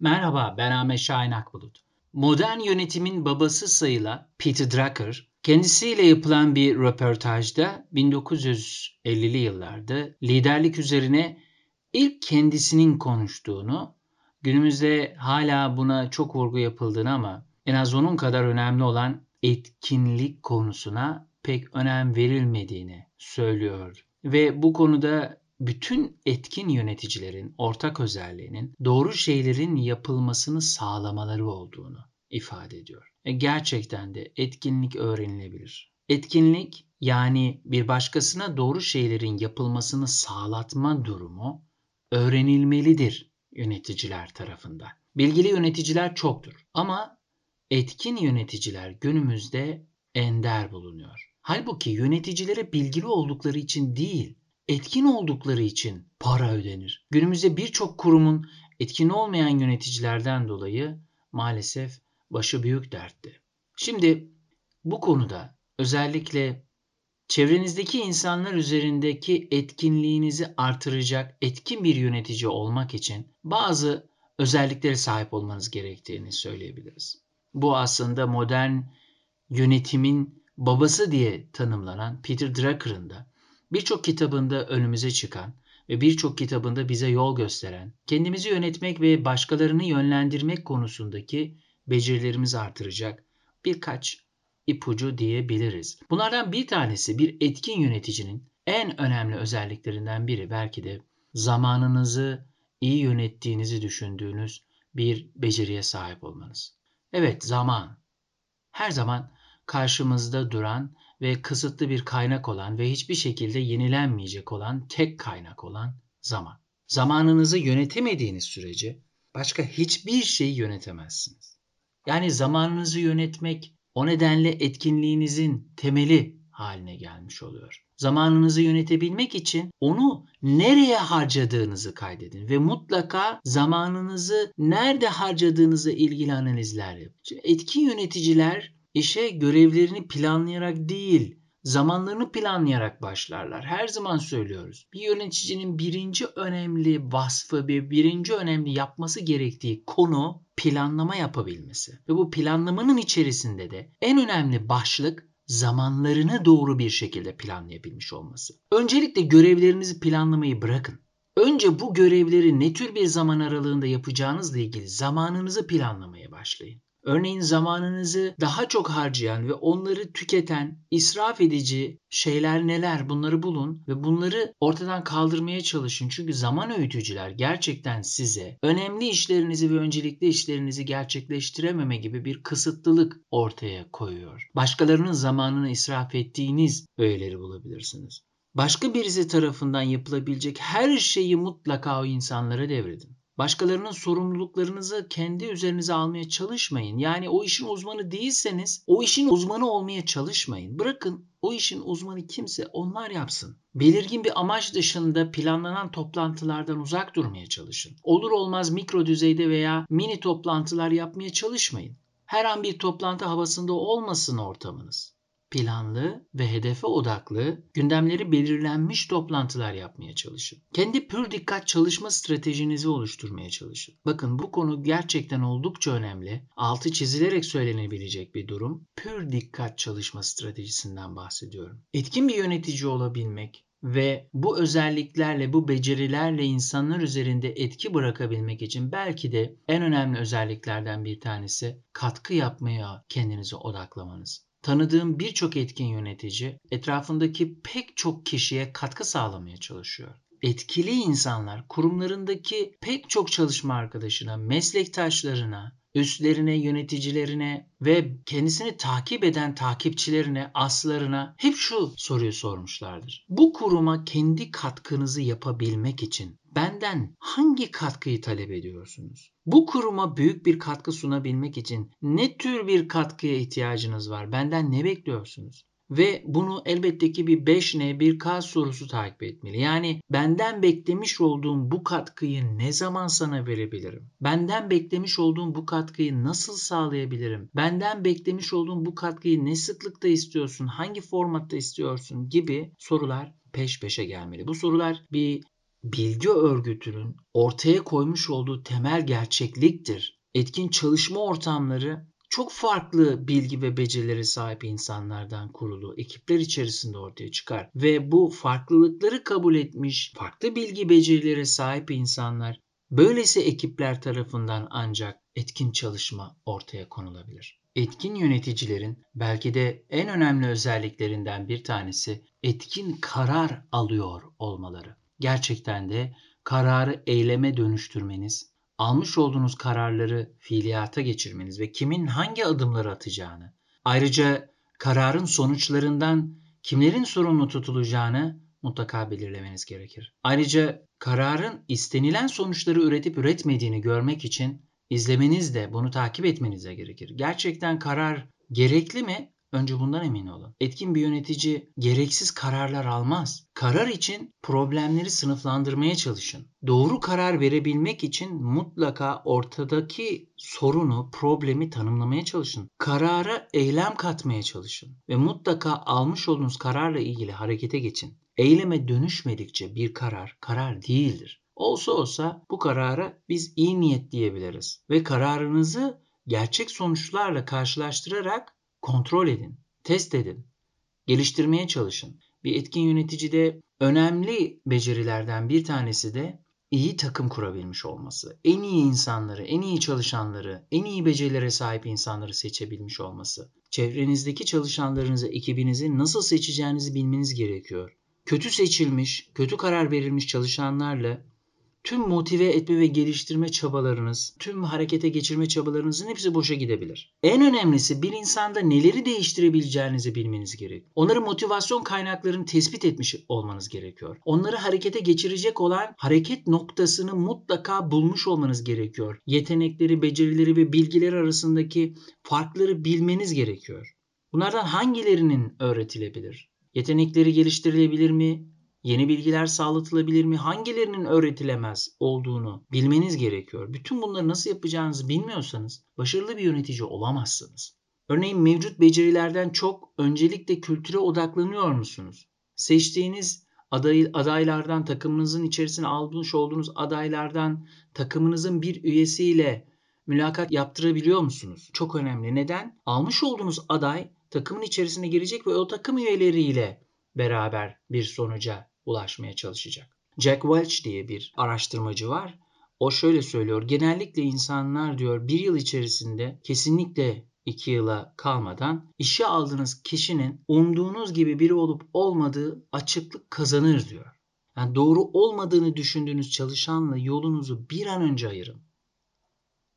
Merhaba, ben Ahmet Şahin Akbulut. Modern yönetimin babası sayılan Peter Drucker, kendisiyle yapılan bir röportajda 1950'li yıllarda liderlik üzerine ilk kendisinin konuştuğunu, günümüzde hala buna çok vurgu yapıldığını ama en az onun kadar önemli olan etkinlik konusuna pek önem verilmediğini söylüyor. Ve bu konuda bütün etkin yöneticilerin ortak özelliğinin doğru şeylerin yapılmasını sağlamaları olduğunu ifade ediyor. E gerçekten de etkinlik öğrenilebilir. Etkinlik yani bir başkasına doğru şeylerin yapılmasını sağlatma durumu öğrenilmelidir yöneticiler tarafından. Bilgili yöneticiler çoktur ama etkin yöneticiler günümüzde ender bulunuyor. Halbuki yöneticilere bilgili oldukları için değil, etkin oldukları için para ödenir. Günümüzde birçok kurumun etkin olmayan yöneticilerden dolayı maalesef başı büyük dertte. Şimdi bu konuda özellikle çevrenizdeki insanlar üzerindeki etkinliğinizi artıracak etkin bir yönetici olmak için bazı özelliklere sahip olmanız gerektiğini söyleyebiliriz. Bu aslında modern yönetimin babası diye tanımlanan Peter Drucker'ın da birçok kitabında önümüze çıkan ve birçok kitabında bize yol gösteren, kendimizi yönetmek ve başkalarını yönlendirmek konusundaki becerilerimizi artıracak birkaç ipucu diyebiliriz. Bunlardan bir tanesi bir etkin yöneticinin en önemli özelliklerinden biri belki de zamanınızı iyi yönettiğinizi düşündüğünüz bir beceriye sahip olmanız. Evet zaman. Her zaman karşımızda duran ve kısıtlı bir kaynak olan ve hiçbir şekilde yenilenmeyecek olan tek kaynak olan zaman. Zamanınızı yönetemediğiniz sürece başka hiçbir şeyi yönetemezsiniz. Yani zamanınızı yönetmek o nedenle etkinliğinizin temeli haline gelmiş oluyor. Zamanınızı yönetebilmek için onu nereye harcadığınızı kaydedin ve mutlaka zamanınızı nerede harcadığınızla ilgili analizler yapın. Şimdi etkin yöneticiler işe görevlerini planlayarak değil, zamanlarını planlayarak başlarlar. Her zaman söylüyoruz. Bir yöneticinin birinci önemli vasfı, bir birinci önemli yapması gerektiği konu planlama yapabilmesi. Ve bu planlamanın içerisinde de en önemli başlık zamanlarını doğru bir şekilde planlayabilmiş olması. Öncelikle görevlerinizi planlamayı bırakın. Önce bu görevleri ne tür bir zaman aralığında yapacağınızla ilgili zamanınızı planlamaya başlayın. Örneğin zamanınızı daha çok harcayan ve onları tüketen, israf edici şeyler neler bunları bulun ve bunları ortadan kaldırmaya çalışın. Çünkü zaman öğütücüler gerçekten size önemli işlerinizi ve öncelikli işlerinizi gerçekleştirememe gibi bir kısıtlılık ortaya koyuyor. Başkalarının zamanını israf ettiğiniz öğeleri bulabilirsiniz. Başka birisi tarafından yapılabilecek her şeyi mutlaka o insanlara devredin. Başkalarının sorumluluklarınızı kendi üzerinize almaya çalışmayın. Yani o işin uzmanı değilseniz o işin uzmanı olmaya çalışmayın. Bırakın o işin uzmanı kimse onlar yapsın. Belirgin bir amaç dışında planlanan toplantılardan uzak durmaya çalışın. Olur olmaz mikro düzeyde veya mini toplantılar yapmaya çalışmayın. Her an bir toplantı havasında olmasın ortamınız planlı ve hedefe odaklı, gündemleri belirlenmiş toplantılar yapmaya çalışın. Kendi pür dikkat çalışma stratejinizi oluşturmaya çalışın. Bakın bu konu gerçekten oldukça önemli. Altı çizilerek söylenebilecek bir durum. Pür dikkat çalışma stratejisinden bahsediyorum. Etkin bir yönetici olabilmek, ve bu özelliklerle, bu becerilerle insanlar üzerinde etki bırakabilmek için belki de en önemli özelliklerden bir tanesi katkı yapmaya kendinizi odaklamanız. Tanıdığım birçok etkin yönetici etrafındaki pek çok kişiye katkı sağlamaya çalışıyor. Etkili insanlar kurumlarındaki pek çok çalışma arkadaşına, meslektaşlarına, üstlerine, yöneticilerine ve kendisini takip eden takipçilerine, aslarına hep şu soruyu sormuşlardır. Bu kuruma kendi katkınızı yapabilmek için benden hangi katkıyı talep ediyorsunuz? Bu kuruma büyük bir katkı sunabilmek için ne tür bir katkıya ihtiyacınız var? Benden ne bekliyorsunuz? Ve bunu elbette ki bir 5N, bir K sorusu takip etmeli. Yani benden beklemiş olduğum bu katkıyı ne zaman sana verebilirim? Benden beklemiş olduğum bu katkıyı nasıl sağlayabilirim? Benden beklemiş olduğum bu katkıyı ne sıklıkta istiyorsun? Hangi formatta istiyorsun? Gibi sorular peş peşe gelmeli. Bu sorular bir bilgi örgütünün ortaya koymuş olduğu temel gerçekliktir. Etkin çalışma ortamları çok farklı bilgi ve becerilere sahip insanlardan kurulu ekipler içerisinde ortaya çıkar. Ve bu farklılıkları kabul etmiş, farklı bilgi becerilere sahip insanlar böylesi ekipler tarafından ancak etkin çalışma ortaya konulabilir. Etkin yöneticilerin belki de en önemli özelliklerinden bir tanesi etkin karar alıyor olmaları. Gerçekten de kararı eyleme dönüştürmeniz, almış olduğunuz kararları fiiliyata geçirmeniz ve kimin hangi adımları atacağını, ayrıca kararın sonuçlarından kimlerin sorumlu tutulacağını mutlaka belirlemeniz gerekir. Ayrıca kararın istenilen sonuçları üretip üretmediğini görmek için izlemeniz de bunu takip etmeniz de gerekir. Gerçekten karar gerekli mi? Önce bundan emin olun. Etkin bir yönetici gereksiz kararlar almaz. Karar için problemleri sınıflandırmaya çalışın. Doğru karar verebilmek için mutlaka ortadaki sorunu, problemi tanımlamaya çalışın. Karara eylem katmaya çalışın ve mutlaka almış olduğunuz kararla ilgili harekete geçin. Eyleme dönüşmedikçe bir karar karar değildir. Olsa olsa bu karara biz iyi niyet diyebiliriz ve kararınızı gerçek sonuçlarla karşılaştırarak kontrol edin, test edin, geliştirmeye çalışın. Bir etkin yöneticide önemli becerilerden bir tanesi de iyi takım kurabilmiş olması. En iyi insanları, en iyi çalışanları, en iyi becerilere sahip insanları seçebilmiş olması. Çevrenizdeki çalışanlarınızı, ekibinizi nasıl seçeceğinizi bilmeniz gerekiyor. Kötü seçilmiş, kötü karar verilmiş çalışanlarla tüm motive etme ve geliştirme çabalarınız, tüm harekete geçirme çabalarınızın hepsi boşa gidebilir. En önemlisi bir insanda neleri değiştirebileceğinizi bilmeniz gerek. Onların motivasyon kaynaklarını tespit etmiş olmanız gerekiyor. Onları harekete geçirecek olan hareket noktasını mutlaka bulmuş olmanız gerekiyor. Yetenekleri, becerileri ve bilgileri arasındaki farkları bilmeniz gerekiyor. Bunlardan hangilerinin öğretilebilir? Yetenekleri geliştirilebilir mi? Yeni bilgiler sağlatılabilir mi? Hangilerinin öğretilemez olduğunu bilmeniz gerekiyor. Bütün bunları nasıl yapacağınızı bilmiyorsanız başarılı bir yönetici olamazsınız. Örneğin mevcut becerilerden çok öncelikle kültüre odaklanıyor musunuz? Seçtiğiniz aday, adaylardan, takımınızın içerisine almış olduğunuz adaylardan takımınızın bir üyesiyle mülakat yaptırabiliyor musunuz? Çok önemli. Neden? Almış olduğunuz aday takımın içerisine girecek ve o takım üyeleriyle beraber bir sonuca ulaşmaya çalışacak. Jack Welch diye bir araştırmacı var. O şöyle söylüyor. Genellikle insanlar diyor bir yıl içerisinde kesinlikle iki yıla kalmadan işe aldığınız kişinin umduğunuz gibi biri olup olmadığı açıklık kazanır diyor. Yani doğru olmadığını düşündüğünüz çalışanla yolunuzu bir an önce ayırın.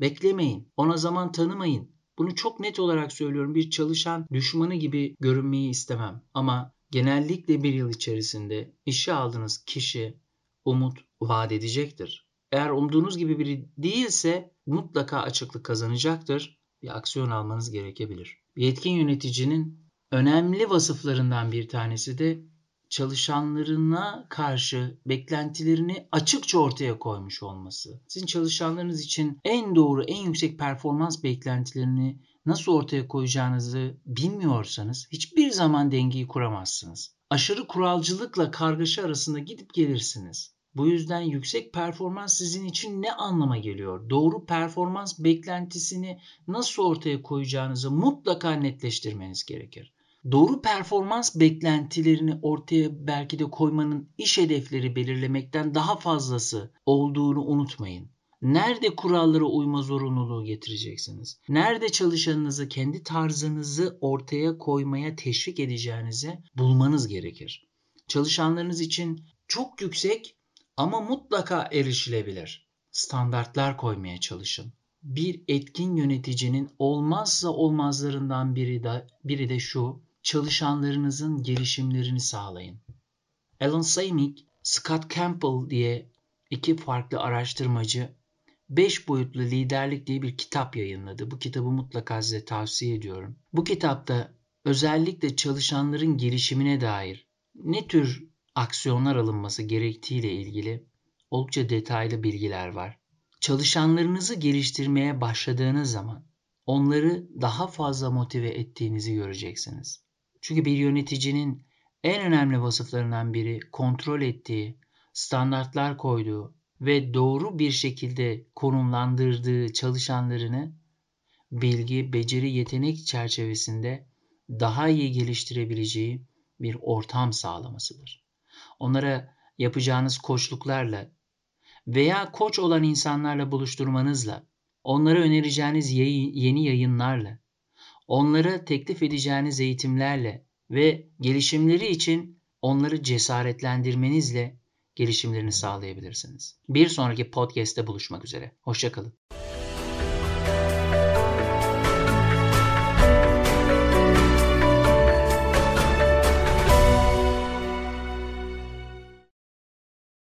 Beklemeyin, ona zaman tanımayın. Bunu çok net olarak söylüyorum. Bir çalışan düşmanı gibi görünmeyi istemem. Ama genellikle bir yıl içerisinde işe aldığınız kişi umut vaat edecektir. Eğer umduğunuz gibi biri değilse mutlaka açıklık kazanacaktır. Bir aksiyon almanız gerekebilir. Bir etkin yöneticinin önemli vasıflarından bir tanesi de çalışanlarına karşı beklentilerini açıkça ortaya koymuş olması. Sizin çalışanlarınız için en doğru, en yüksek performans beklentilerini nasıl ortaya koyacağınızı bilmiyorsanız hiçbir zaman dengeyi kuramazsınız. Aşırı kuralcılıkla kargaşa arasında gidip gelirsiniz. Bu yüzden yüksek performans sizin için ne anlama geliyor? Doğru performans beklentisini nasıl ortaya koyacağınızı mutlaka netleştirmeniz gerekir. Doğru performans beklentilerini ortaya belki de koymanın iş hedefleri belirlemekten daha fazlası olduğunu unutmayın. Nerede kurallara uyma zorunluluğu getireceksiniz? Nerede çalışanınızı kendi tarzınızı ortaya koymaya teşvik edeceğinizi bulmanız gerekir. Çalışanlarınız için çok yüksek ama mutlaka erişilebilir standartlar koymaya çalışın. Bir etkin yöneticinin olmazsa olmazlarından biri de biri de şu. Çalışanlarınızın gelişimlerini sağlayın. Alan Samick, Scott Campbell diye iki farklı araştırmacı 5 boyutlu liderlik diye bir kitap yayınladı. Bu kitabı mutlaka size tavsiye ediyorum. Bu kitapta özellikle çalışanların gelişimine dair ne tür aksiyonlar alınması gerektiğiyle ilgili oldukça detaylı bilgiler var. Çalışanlarınızı geliştirmeye başladığınız zaman onları daha fazla motive ettiğinizi göreceksiniz. Çünkü bir yöneticinin en önemli vasıflarından biri kontrol ettiği, standartlar koyduğu ve doğru bir şekilde konumlandırdığı çalışanlarını bilgi, beceri, yetenek çerçevesinde daha iyi geliştirebileceği bir ortam sağlamasıdır. Onlara yapacağınız koçluklarla veya koç olan insanlarla buluşturmanızla, onlara önereceğiniz yeni yayınlarla, onlara teklif edeceğiniz eğitimlerle ve gelişimleri için onları cesaretlendirmenizle gelişimlerini sağlayabilirsiniz. Bir sonraki podcast'te buluşmak üzere. Hoşçakalın.